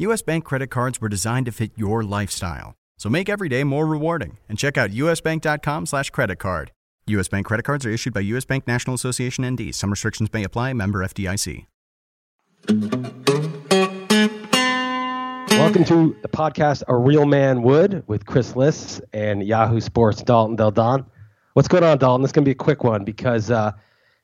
US Bank credit cards were designed to fit your lifestyle. So make every day more rewarding and check out usbank.com slash credit card. US Bank credit cards are issued by US Bank National Association ND. Some restrictions may apply. Member FDIC. Welcome to the podcast A Real Man Would with Chris Liss and Yahoo Sports Dalton Del Don. What's going on, Dalton? This is going to be a quick one because uh,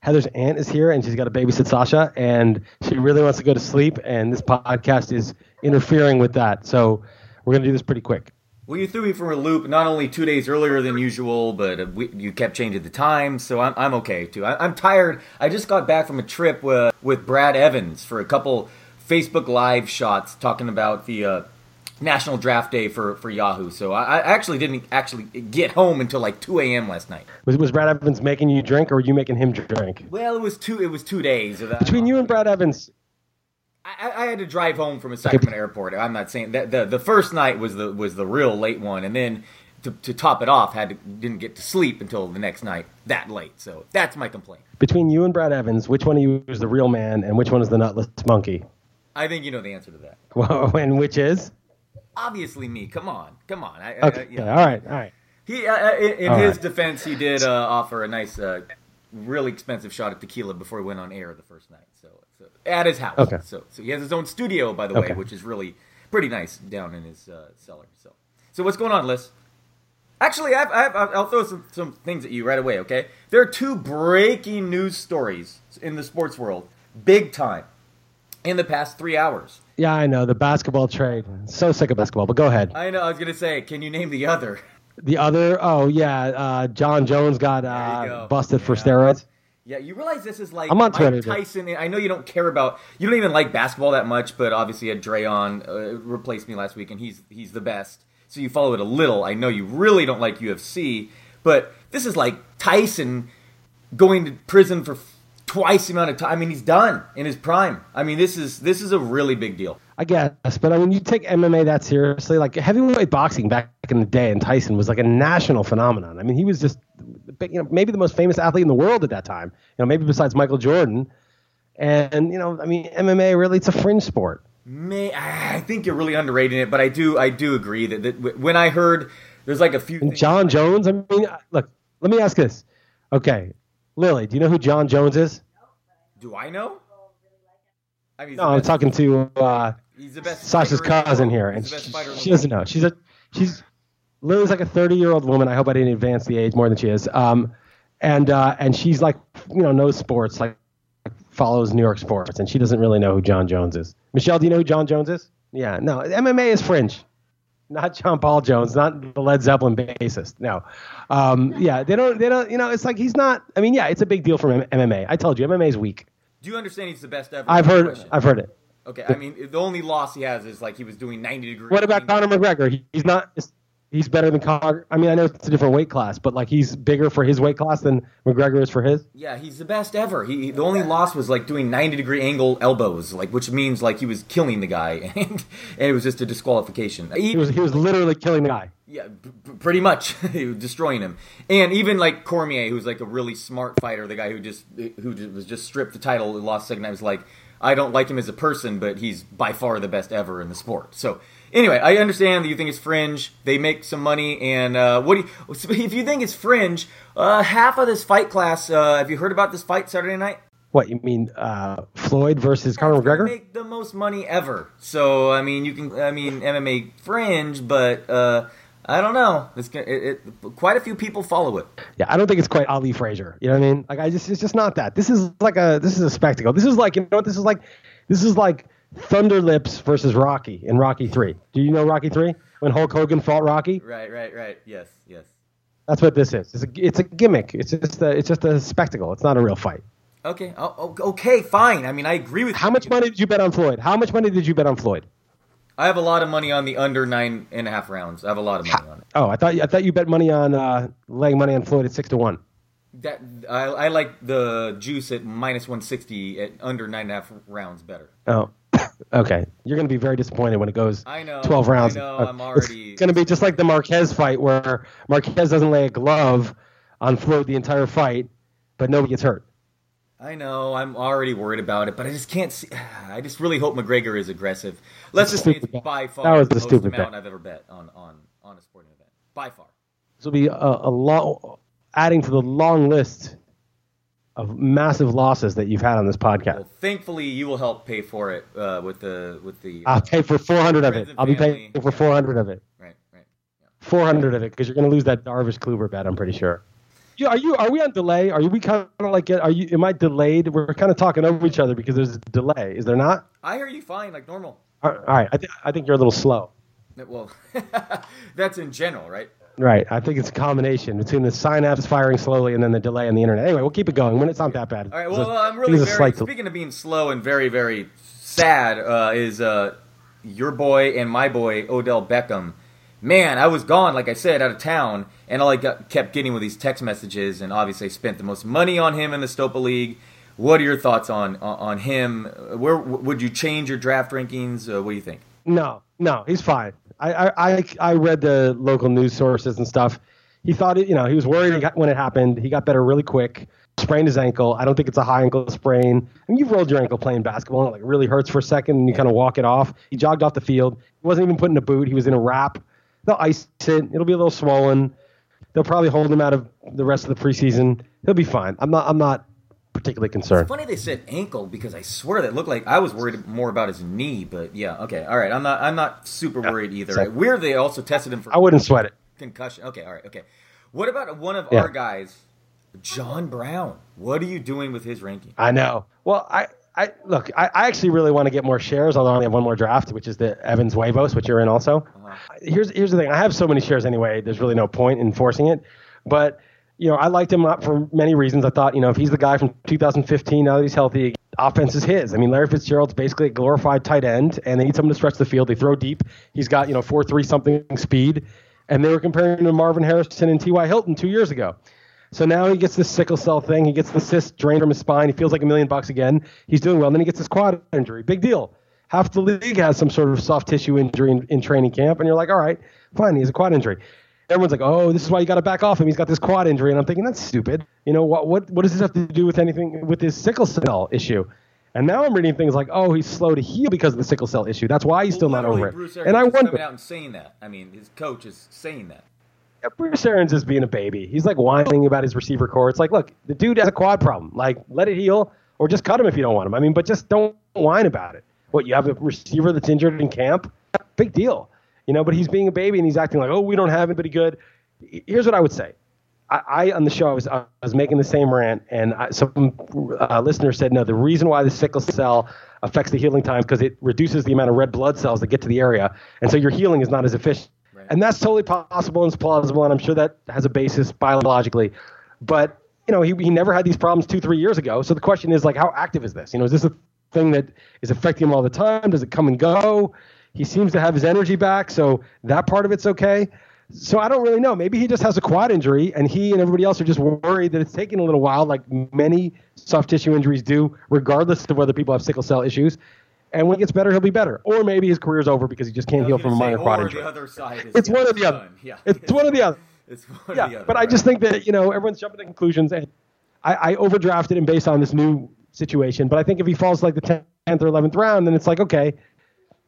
Heather's aunt is here and she's got to babysit Sasha and she really wants to go to sleep and this podcast is interfering with that. So we're going to do this pretty quick. Well, you threw me for a loop not only two days earlier than usual, but uh, we, you kept changing the time, so I'm, I'm okay too. I, am tired. I just got back from a trip with, with Brad Evans for a couple Facebook Live shots talking about the uh, National Draft Day for, for Yahoo. So I, I, actually didn't actually get home until like 2 a.m. last night. Was, was Brad Evans making you drink, or were you making him drink? Well, it was two. It was two days. Uh, Between you and Brad Evans, I, I, had to drive home from a Sacramento airport. I'm not saying that the the first night was the was the real late one, and then to, to top it off, had to, didn't get to sleep until the next night that late. So that's my complaint. Between you and Brad Evans, which one of you is the real man, and which one is the nutless monkey? I think you know the answer to that. Well, and which is? Obviously me. Come on, come on. I, okay. I, you know. All right. All right. He, uh, uh in, in his right. defense, he did uh, offer a nice, uh, really expensive shot of tequila before he went on air the first night. So at his house. Okay. So so he has his own studio, by the okay. way, which is really pretty nice down in his uh, cellar. So so what's going on, Liss? Actually, I've, I've, I'll throw some, some things at you right away. Okay, there are two breaking news stories in the sports world, big time, in the past three hours. Yeah, I know the basketball trade. So sick of basketball, but go ahead. I know. I was gonna say, can you name the other? The other? Oh yeah, uh, Jon Jones got uh, busted yeah. for steroids. Yeah, you realize this is like I'm on Twitter, Mike Tyson. I know you don't care about, you don't even like basketball that much, but obviously had Dre on uh, replaced me last week, and he's he's the best. So you follow it a little. I know you really don't like UFC, but this is like Tyson going to prison for twice the amount of time. I mean, he's done in his prime. I mean, this is this is a really big deal. I guess, but I mean, you take MMA that seriously. Like heavyweight boxing back in the day, and Tyson was like a national phenomenon. I mean, he was just, you know, maybe the most famous athlete in the world at that time. You know, maybe besides Michael Jordan. And you know, I mean, MMA really it's a fringe sport. May I think you're really underrating it, but I do I do agree that, that when I heard there's like a few. Jon Jones. I mean, look. Let me ask this. Okay, Lily, do you know who Jon Jones is? Do I know? I mean, no, I'm talking to uh, he's the best Sasha's cousin here, and she, she doesn't know. She's a she's Lily's like a 30 year old woman. I hope I didn't advance the age more than she is. Um, and uh, and she's like you know knows sports like follows New York sports, and she doesn't really know who Jon Jones is. Michelle, do you know who Jon Jones is? Yeah, no, MMA is fringe. Not John Paul Jones, not the Led Zeppelin bassist. No, um, yeah, they don't. They don't. You know, it's like he's not. I mean, yeah, it's a big deal for MMA. I told you, MMA is weak. Do you understand he's the best ever? I've heard. Question? I've heard it. Okay, I mean, the only loss he has is like he was doing 90 degrees. What about Conor McGregor? He, he's not he's better than Conor. I mean, I know it's a different weight class, but like he's bigger for his weight class than McGregor is for his. Yeah, he's the best ever. He the only loss was like doing ninety degree angle elbows, like which means like he was killing the guy, and, and it was just a disqualification. He, he was he was literally killing the guy. Yeah, p- pretty much, destroying him. And even like Cormier, who's like a really smart fighter, the guy who just who was just stripped the title, lost second. I was like, I don't like him as a person, but he's by far the best ever in the sport. So Anyway, I understand that you think it's fringe. They make some money, and uh, what do you, if you think it's fringe? Uh, half of this fight class. Uh, have you heard about this fight Saturday night? What you mean, uh, Floyd versus Conor McGregor? Make the most money ever. So I mean, you can. I mean, MMA fringe, but uh, I don't know. It's it, it, quite a few people follow it. Yeah, I don't think it's quite Ali Frazier. You know what I mean? Like, I just it's just not that. This is like a this is a spectacle. This is like you know what this is like. This is like Thunder Lips versus Rocky in Rocky Three. Do you know Rocky Three when Hulk Hogan fought Rocky? Right, right, right. Yes, yes. That's what this is. It's a, it's a gimmick. It's just a, it's just a spectacle. It's not a real fight. Okay. Oh, okay. Fine. I mean, I agree with. How much money did you bet on Floyd? How much money did you bet on Floyd? I have a lot of money on the under nine and a half rounds. I have a lot of money on it. Oh, I thought I thought you bet money on uh, laying money on Floyd at six to one. That I, I like the juice at minus one sixty at under nine and a half rounds better. Oh, okay. You're going to be very disappointed when it goes I know, 12 rounds. I know. Uh, I'm already. It's going to be just like the Marquez fight where Marquez doesn't lay a glove on Floyd the entire fight, but nobody gets hurt. I know. I'm already worried about it, but I just can't see. I just really hope McGregor is aggressive. Let's just say it's by far That was the the most amount bet. I've ever bet on, on, on a sporting event. By far. This will be a, a long, adding to the long list of massive losses that you've had on this podcast. Well, thankfully, you will help pay for it uh, with the with the. I'll pay for 400 of it. I'll be paying for 400 of it. right, right. Yeah. 400 of it because you're going to lose that Darvish Kluber bet. I'm pretty sure. You, are you? Are we on delay? Are you? We kind of like get? Are you? Am I delayed? We're kind of talking over each other because there's a delay. Is there not? I hear you fine, like normal. All all right. I, th- I think you're a little slow. Well, that's in general, right? Right. I think it's a combination between the synapse firing slowly and then the delay on the internet. Anyway, we'll keep it going when it's not that bad. All right. Well, a- I'm really think it's a very. Speaking of being slow and very, very sad, uh, is uh, your boy and my boy Odell Beckham. Man, I was gone, like I said, out of town, and all I got, kept getting were these text messages, and obviously I spent the most money on him in the Stopa League. What are your thoughts on on, on him? Where would you change your draft rankings? Uh, what do you think? No, no, he's fine. I, I, I, read the local news sources and stuff. He thought it, you know, he was worried when it happened. He got better really quick. Sprained his ankle. I don't think it's a high ankle sprain. I mean, you've rolled your ankle playing basketball, and it like really hurts for a second, and you kind of walk it off. He jogged off the field. He wasn't even put in a boot. He was in a wrap. They'll ice it. It'll be a little swollen. They'll probably hold him out of the rest of the preseason. He'll be fine. I'm not. I'm not particularly concerned. Funny they said ankle because I swear that looked like I was worried more about his knee, but yeah, okay, all right. I'm not. I'm not super worried either. so- Weird they also tested him for I wouldn't sweat it. concussion. Okay, all right, okay. What about one of Yeah. our guys, John Brown? What are you doing with his ranking? I know. Well, I, I look. I, I actually really want to get more shares. Although I only have one more draft, which is the Evans Huevos, which you're in also. Uh-huh. Here's here's the thing. I have so many shares anyway. There's really no point in forcing it. But you know, I liked him up for many reasons. I thought, you know, if he's the guy from 2015, now that he's healthy, offense is his. I mean, Larry Fitzgerald's basically a glorified tight end, and they need someone to stretch the field. They throw deep. He's got you know four three something speed, and they were comparing him to Marvin Harrison and T.Y. Hilton two years ago. So now he gets this sickle cell thing. He gets the cyst drained from his spine. He feels like a million bucks again. He's doing well. And then he gets his quad injury. Big deal. Half the league has some sort of soft tissue injury in, in training camp. And you're like, all right, fine. He has a quad injury. Everyone's like, oh, this is why you got to back off him. He's got this quad injury. And I'm thinking, that's stupid. You know, what, what, what does this have to do with anything with his sickle cell issue? And now I'm reading things like, oh, he's slow to heal because of the sickle cell issue. That's why he's still not over it. Bruce and I wonder. coming out and saying that. I mean, his coach is saying that. Yeah, Bruce Arians is being a baby. He's like whining about his receiver corps. It's like, look, the dude has a quad problem. Like, let it heal, or just cut him if you don't want him. I mean, but just don't whine about it. What you have a receiver that's injured in camp? Big deal, you know. But he's being a baby and he's acting like, oh, we don't have anybody good. Here's what I would say. I, I on the show I was I was making the same rant, and I, some uh, listeners said no. The reason why the sickle cell affects the healing time is because it reduces the amount of red blood cells that get to the area, and so your healing is not as efficient. And that's totally possible and it's plausible, and I'm sure that has a basis biologically. But you know, he, he never had these problems two, three years ago. So the question is like, how active is this? You know, is this a thing that is affecting him all the time? Does it come and go? He seems to have his energy back, so that part of it's okay. So I don't really know. Maybe he just has a quad injury, and he and everybody else are just worried that it's taking a little while, like many soft tissue injuries do, regardless of whether people have sickle cell issues. And when he gets better, he'll be better. Or maybe his career's over because he just can't heal from a minor quad injury. The other side is It's one or the other. Yeah, It's one or the other. It's one or Yeah, the other. but I just think that you know everyone's jumping to conclusions, and I, I overdrafted him based on this new situation. But I think if he falls like the tenth or eleventh round, then it's like okay,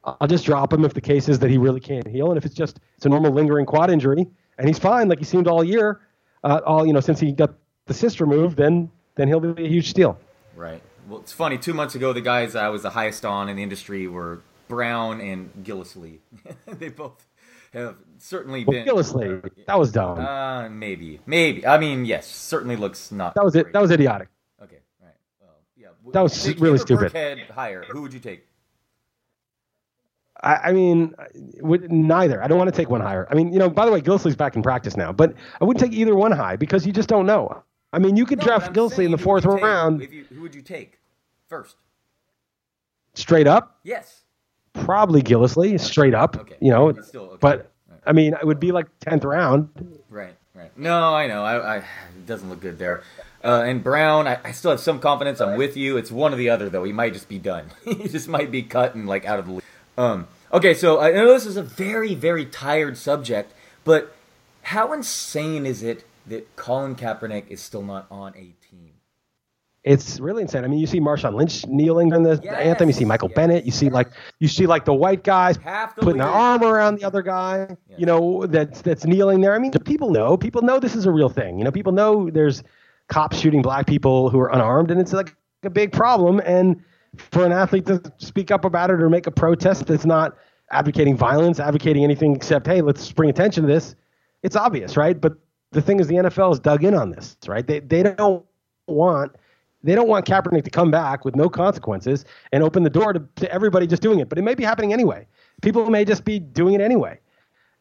I'll just drop him if the case is that he really can't heal, and if it's just it's a normal lingering quad injury and he's fine, like he seemed all year, uh, all you know since he got the cyst removed, then then he'll be a huge steal. Right, Well, it's funny. Two months ago, the guys I was the highest on in the industry were Brown and Gillislee. they both have certainly well, been. Gillislee, that was dumb. Uh, maybe, maybe. I mean, yes, certainly looks not. That was it. That was idiotic. Okay, all right. Well, yeah. That was really stupid. Burkhead higher. Who would you take? I, I mean, would, neither. I don't want to take one higher. I mean, you know, by the way, Gillislee's back in practice now, but I wouldn't take either one high because you just don't know. I mean, you could No, draft but I'm Gillislee saying, in the fourth take- round you, who would you take first? straight up. Yes. Probably Gillislee, straight up. Okay. You know, still okay. but I mean, it would be like tenth round. Right, right. No, I know. I, I it doesn't look good there. Uh, and Brown, I, I still have some confidence. I'm with you. It's one or the other, though. He might just be done. he just might be cut and like out of the league. Um, okay, so I know this is a very, very tired subject, but how insane is it that Colin Kaepernick is still not on a team? It's really insane. I mean, you see Marshawn Lynch kneeling during the Yes, anthem. You see Michael yes, Bennett. You see like you see like the white guys Half the putting their arm around the other guy. You know that's that's kneeling there. I mean, people know. People know this is a real thing. You know, people know there's cops shooting black people who are unarmed, and it's like a big problem. And for an athlete to speak up about it or make a protest that's not advocating violence, advocating anything except, hey, let's bring attention to this. It's obvious, right? But the thing is, the NFL is dug in on this, right? They they don't want they don't want Kaepernick to come back with no consequences and open the door to, to everybody just doing it. But it may be happening anyway. People may just be doing it anyway.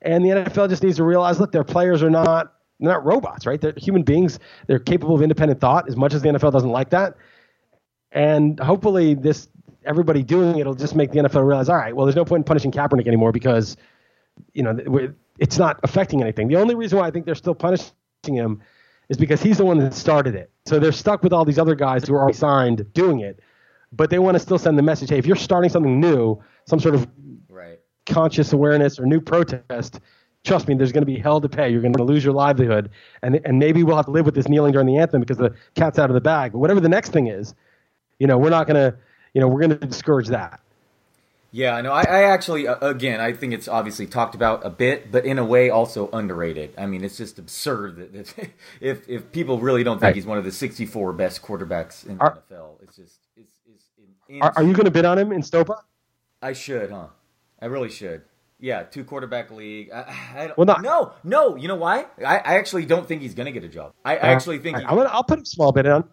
And the NFL just needs to realize, look, their players are not they're not robots, right? They're human beings. They're capable of independent thought. As much as the NFL doesn't like that, and hopefully this everybody doing it will just make the NFL realize, all right, well, there's no point in punishing Kaepernick anymore because you know it's not affecting anything. The only reason why I think they're still punishing him is because he's the one that started it. So they're stuck with all these other guys who are already signed doing it, but they want to still send the message, hey, if you're starting something new, some sort of Right. conscious awareness or new protest, trust me, there's going to be hell to pay. You're going to lose your livelihood, and and maybe we'll have to live with this kneeling during the anthem because the cat's out of the bag. But whatever the next thing is, you know, we're not going to, you know, we're going to discourage that. Yeah, no, I, I actually, uh, again, I think it's obviously talked about a bit, but in a way also underrated. I mean, it's just absurd that, that if if people really don't think Right. he's one of the 64 best quarterbacks in the NFL, it's just, it's, it's in, Are, are you going to bid on him in Stopa? I should, huh? I really should. Yeah, two quarterback league. I, I don't, Well, not- no, no. You know why? I, I actually don't think he's gonna get a job. I, I actually think. All He, I'm gonna, I'll put a small bid in.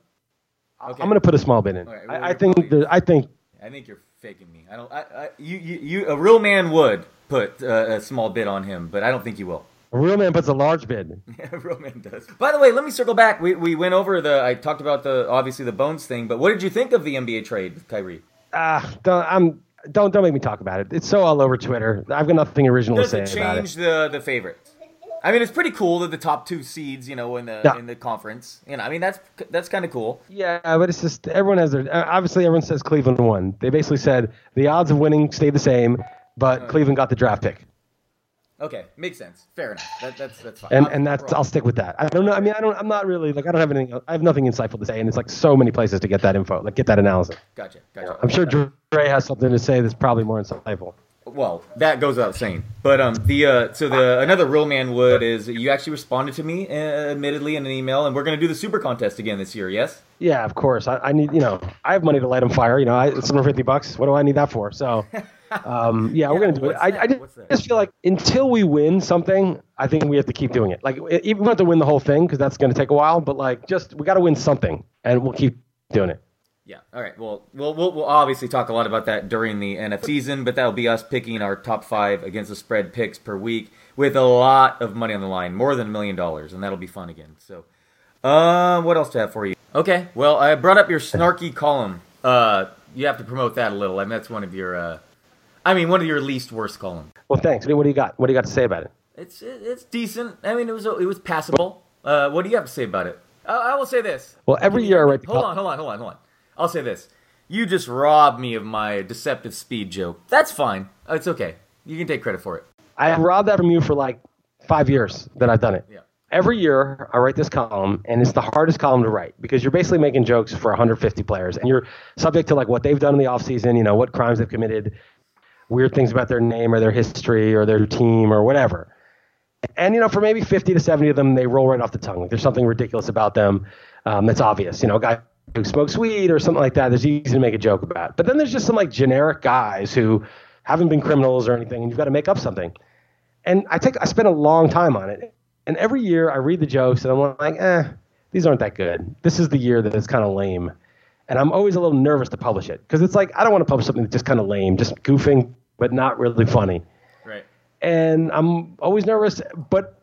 Okay. I'm going to put a small bid in. All right, well, I, I think there, I think I think you're faking me. I don't. I, I you, you, you, a real man would put uh, a small bid on him, but I don't think you will. a real man puts a large bid. Yeah, a real man does. By the way, let me circle back. We, we went over the. I talked about the obviously the Bones thing, but what did you think of the NBA trade, with Kyrie? Ah, don't, I'm don't don't make me talk about it. It's so all over Twitter. I've got nothing original Does to it say about change it. the the favorites? I mean, it's pretty cool that the top two seeds, you know, in the Yeah. in the conference. You know, I mean that's that's kind of cool. Yeah, but it's just everyone has their. uh, Obviously, everyone says Cleveland won. They basically said the odds of winning stayed the same, but Cleveland got the draft pick, Okay, makes sense. Fair enough. That, that's that's fine. and I'm- and that's we're I'll stick with that. I don't know. I mean, I don't. I'm not really like I don't have anything. I have nothing insightful to say, and it's like so many places to get that info, like get that analysis. Gotcha. Gotcha. I'm sure Dre has something to say that's probably more insightful. Well, that goes without saying. But um, the uh, so the another real man would is you actually responded to me, uh, admittedly, in an email, and we're gonna do the super contest again this year. Yes. Yeah, of course. I, I need, you know, I have money to light them fire. You know, I, it's 150 bucks. What do I need that for? So, um, yeah, we're gonna do it. I. I just, just feel like until we win something, I think we have to keep doing it. Like, even we have to win the whole thing because that's gonna take a while. But like, just we got to win something, and we'll keep doing it. Yeah. All right. Well, we'll we'll, we'll obviously talk a lot about that during the NFL season, but that'll be us picking our top five against the spread picks per week with a lot of money on the line, more than a million dollars, and that'll be fun again. So, uh, what else to have for you? Okay. Well, I brought up your snarky column. Uh, you have to promote that a little. I mean, that's one of your, uh, I mean, one of your least worst columns. Well, thanks. What do you got? What do you got to say about it? It's it's decent. I mean, it was it was passable. Uh, what do you have to say about it? I, I will say this. Well, every year I write Hold on, hold on, hold on, hold on. I'll say this. You just robbed me of my deceptive speed joke. That's fine. It's okay. You can take credit for it. I have robbed that from you for like five years that I've done it. Yeah. Every year I write this column, and it's the hardest column to write because you're basically making jokes for 150 players, and you're subject to like what they've done in the offseason, you know, what crimes they've committed, weird things about their name or their history or their team or whatever. And you know, for maybe 50 to 70 of them, they roll right off the tongue. Like there's something ridiculous about them um, that's obvious. You know, a guy who smokes weed or something like that, that's easy to make a joke about. But then there's just some like generic guys who haven't been criminals or anything, and you've got to make up something. And I take I spend a long time on it, and every year I read the jokes and I'm like, eh, these aren't that good. This is the year that it's kind of lame, and I'm always a little nervous to publish it because it's like I don't want to publish something that's just kind of lame, just goofing but not really funny. Right. And I'm always nervous, but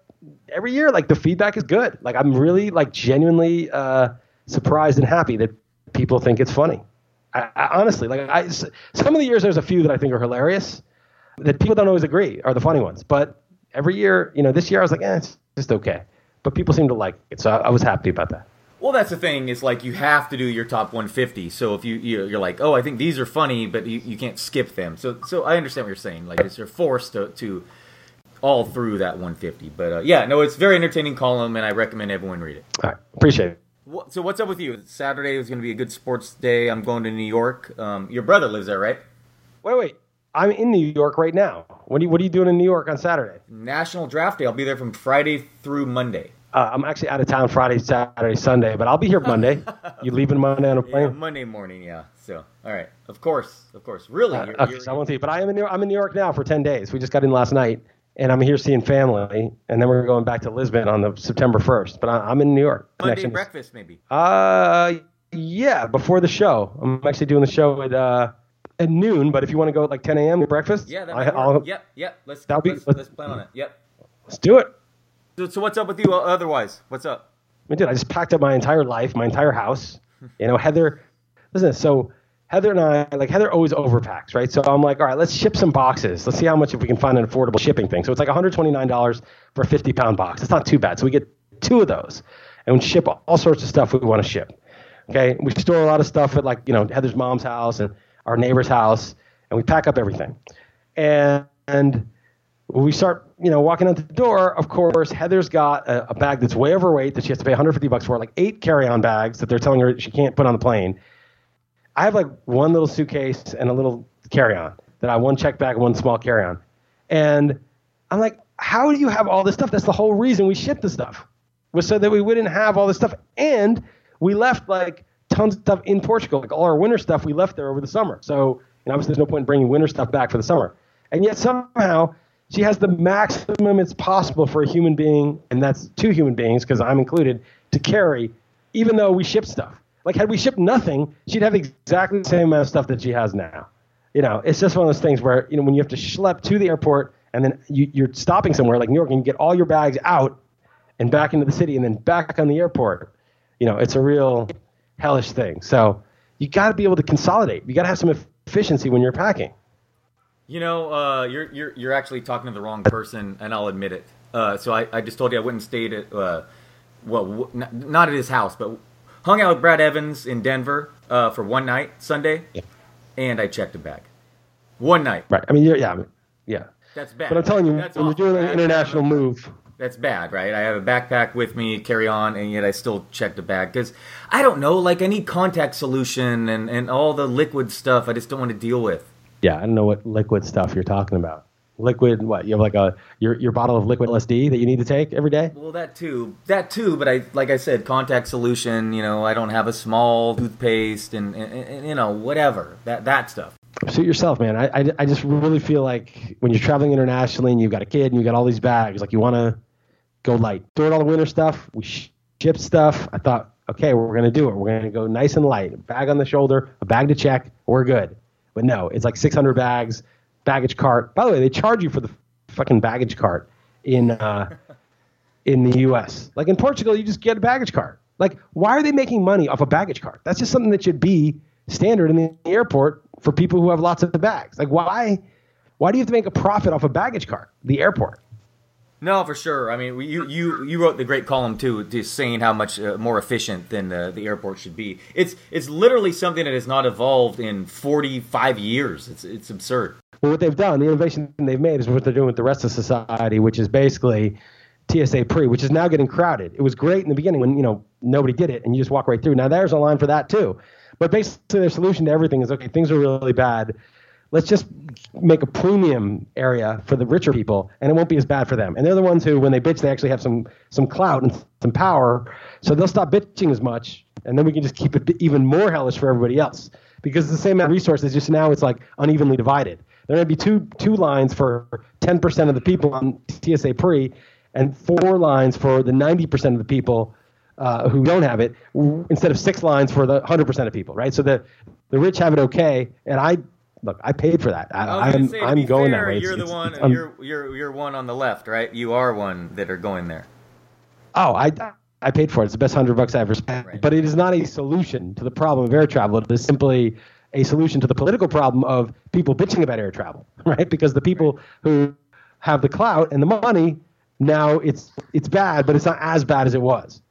every year like the feedback is good. Like I'm really like genuinely uh, surprised and happy that people think it's funny. I, I, honestly, like I, some of the years there's a few that I think are hilarious that people don't always agree are the funny ones. But every year, you know, this year I was like, eh, it's just okay. But people seem to like it, so I, I was happy about that. Well, that's the thing. Is like you have to do your top 150. So if you you're like, oh, I think these are funny, but you, you can't skip them. So so I understand what you're saying. Like it's you're forced to, to all through that 150. But uh, yeah, no, it's very entertaining column, and I recommend everyone read it. All right, appreciate it. So what's up with you? Saturday is going to be a good sports day. I'm going to New York. Um, your brother lives there, right? Wait, wait. I'm in New York right now. What are you What are you doing in New York on Saturday? National Draft Day. I'll be there from Friday through Monday. Uh, I'm actually out of town Friday, Saturday, Sunday, but I'll be here Monday. you leaving Monday on a plane? Yeah, Monday morning, yeah. So, all right, of course, of course. Really? Uh, you're, okay, you're, so I won't see you. But I am in New, I'm in New York now for ten days. We just got in last night, and I'm here seeing family, and then we're going back to Lisbon on the September 1st. But I, am in New York. Monday breakfast, maybe. Uh, yeah, before the show. I'm actually doing the show at uh at noon. But if you want to go at like 10 a.m. breakfast, yeah, that I, I'll, yep, yep. Let's that'll let's, let's, let's plan on it. Yep. Let's do it. So, so what's up with you? Otherwise, what's up? I mean, dude, I just packed up my entire life, my entire house. You know, Heather. Listen, so Heather and I, like Heather always overpacks, right? So I'm like, all right, let's ship some boxes. Let's see how much if we can find an affordable shipping thing. So it's like $129 for a 50 pound box. It's not too bad. So we get two of those and we ship all sorts of stuff we want to ship. Okay. We store a lot of stuff at like, you know, Heather's mom's house and our neighbor's house and we pack up everything. And, we start, you know, walking out the door, of course, Heather's got a, a bag that's way overweight that she has to pay 150 bucks for, like eight carry-on bags that they're telling her she can't put on the plane I have like one little suitcase and a little carry on that I one check bag, one small carry on. And I'm like, how do you have all this stuff? That's the whole reason we shipped the stuff was so that we wouldn't have all this stuff. And we left like tons of stuff in Portugal, like all our winter stuff we left there over the summer. So, and obviously there's no point in bringing winter stuff back for the summer. And yet somehow she has the maximum it's possible for a human being, and that's two human beings because I'm included, to carry, even though we ship stuff. Like had we shipped nothing, she'd have exactly the same amount of stuff that she has now. You know, it's just one of those things where you know when you have to schlep to the airport and then you, you're stopping somewhere like New York and you get all your bags out and back into the city and then back on the airport. You know, it's a real hellish thing. So you got to be able to consolidate. You got to have some efficiency when you're packing. You know, uh, you're you're you're actually talking to the wrong person, and I'll admit it. Uh, so I, I just told you I wouldn't stay at uh, well, w- not at his house, but hung out with Brad Evans in Denver uh, for one night Sunday, yeah. and I checked a bag. One night. Right. I mean, yeah, yeah. That's bad. But I'm telling you, that's when awful. you're doing an international move. That's bad, right? I have a backpack with me, carry on, and yet I still check the bag because I don't know. Like I need contact solution and and all the liquid stuff. I just don't want to deal with. Yeah, I don't know what liquid stuff you're talking about liquid what you have like a your your bottle of liquid LSD that you need to take every day? Well, that too, that too. But I like I said, contact solution. You know, I don't have a small toothpaste and, and, and you know whatever that that stuff. Suit yourself, man. I, I, I just really feel like when you're traveling internationally and you've got a kid and you've got all these bags, like you want to go light. During all the winter stuff, we ship stuff. I thought, okay, we're going to do it. We're going to go nice and light. A bag on the shoulder, a bag to check. We're good. But no, it's like 600 bags baggage cart. By the way, they charge you for the fucking baggage cart in uh, in the U.S. Like in Portugal, you just get a baggage cart. Like, why are they making money off a baggage cart? That's just something that should be standard in the airport for people who have lots of bags. Like, why why do you have to make a profit off a baggage cart? The airport. No, for sure. I mean, you you you wrote the great column too, just saying how much uh, more efficient than the, the airport should be. It's it's literally something that has not evolved in 45 years. It's it's absurd. Well, what they've done, the innovation they've made is what they're doing with the rest of society, which is basically TSA pre, which is now getting crowded. It was great in the beginning when you know nobody did it and you just walk right through. Now there's a line for that too. But basically, their solution to everything is okay. Things are really bad let's just make a premium area for the richer people and it won't be as bad for them and they're the ones who when they bitch they actually have some some clout and some power so they'll stop bitching as much and then we can just keep it even more hellish for everybody else because the same amount of resources. Just now, it's like unevenly divided. There may be two two lines for 10% of the people on TSA pre, and four lines for the 90% of the people uh, who don't have it, instead of six lines for the 100% of people, right? So the the rich have it okay, and I look, I paid for that. I, am I'm, I'm going fair, that way. You're it's, the one. It's, you're you're you're one on the left, right? You are one that are going there. Oh, I I paid for it. It's the best hundred bucks I ever spent. Right. But it is not a solution to the problem of air travel. It is simply a solution to the political problem of people bitching about air travel, right? Because the people who have the clout and the money now it's it's bad, but it's not as bad as it was,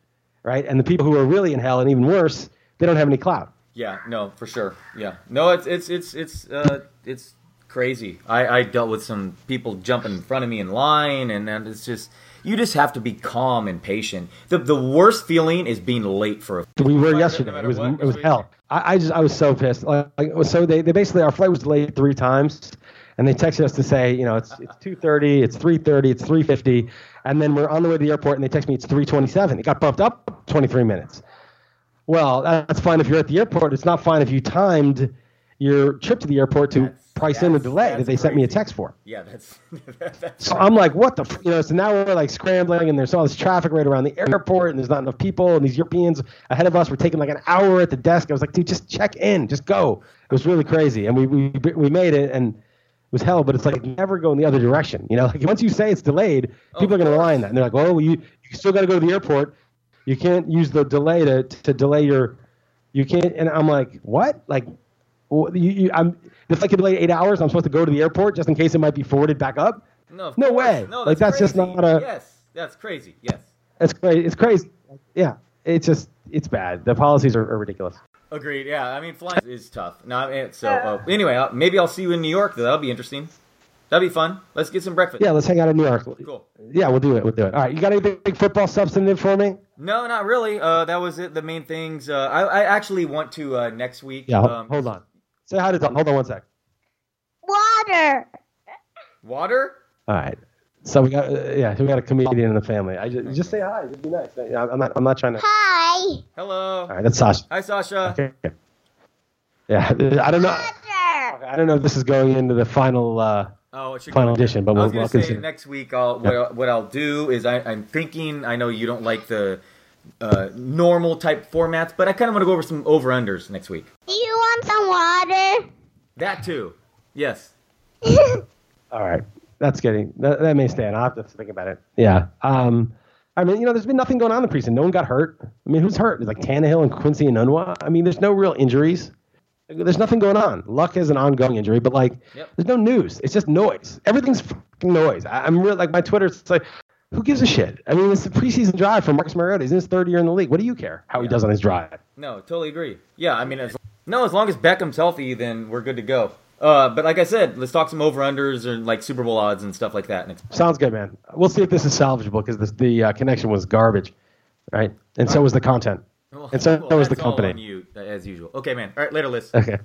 right? And the people who are really in hell and even worse, they don't have any clout. Yeah, no, for sure. Yeah, no, it's it's it's it's uh, it's crazy. I I dealt with some people jumping in front of me in line, and then it's just you just have to be calm and patient. The the worst feeling is being late for a. We were yesterday. No it was what, it was hell. I, I, just I was so pissed. Like, like so they, they basically our flight was delayed three times, and they texted us to say you know it's it's two thirty, it's three thirty, it's three fifty, and then we're on the way to the airport, and they text me it's three twenty seven. It got bumped up twenty three minutes. Well, that's fine if you're at the airport. It's not fine if you timed your trip to the airport to that's, price in the delay that they crazy. sent me a text for. Yeah, that's. that's so I'm like, what the, f-? you know? So now we're like scrambling, and there's all this traffic right around the airport, and there's not enough people, and these Europeans ahead of us were taking like an hour at the desk. I was like, dude, just check in, just go. It was really crazy, and we we we made it, and it was hell. But it's like never go in the other direction. You know, like once you say it's delayed, oh, people are going to rely on that, and they're like, oh, well, you you still got to go to the airport. You can't use the delay to to delay your. You can't, and I'm like, what? Like, well, you, you, I'm the flight could delay eight hours. I'm supposed to go to the airport just in case it might be forwarded back up. No, no way. No, that's like that's crazy. just not a. Yes, that's crazy. Yes. It's crazy. It's crazy. Yeah, it's just it's bad. The policies are, are ridiculous. Agreed. Yeah, I mean, flying is tough. Now, so uh, anyway, uh, maybe I'll see you in New York. Though. That'll be interesting. That'd be fun. Let's get some breakfast. Yeah, let's hang out in New York. Cool. Yeah, we'll do it. We'll do it. All right. You got any big, big football substantive for me? No, not really. Uh, that was it. The main things. Uh, I, I actually want to uh, next week. Yeah. Um, hold on. Say hi to Tom. Hold on one sec. Water. Water. All right. So we got uh, yeah, we got a comedian in the family. I just, just say hi. It'd be nice. I'm not I'm not trying to. Hi. Hello. All right, that's Sasha. Hi, Sasha. Okay. Yeah, I don't know. I don't know if this is going into the final. Uh, Oh, it should final edition, but we'll, I was we'll say next week. I'll what, I'll, what I'll do is I, I'm thinking. I know you don't like the uh, normal type formats, but I kind of want to go over some over unders next week. Do you want some water? That too. Yes. All right, that's getting that, that may stand. I'll have to think about it. Yeah. Um, I mean, you know, there's been nothing going on in the preseason. No one got hurt. I mean, who's hurt? It's like Tannehill and Quincy Enunwa. I mean, there's no real injuries. There's nothing going on. Luck is an ongoing injury, but like, yep. there's no news. It's just noise. Everything's fucking noise. I, am really like my Twitter's like, who gives a shit? I mean, it's a preseason drive for Marcus Mariota. He's in his third year in the league. What do you care how yeah. he does on his drive? No, totally agree. Yeah, I mean, as, no, as long as Beckham's healthy, then we're good to go. Uh, but like I said, let's talk some over unders and like Super Bowl odds and stuff like that. Sounds good, man. We'll see if this is salvageable because the uh, connection was garbage, right? And so was the content. And so well, was the company. you, as usual. Okay, man. All right, later, Liss. Okay.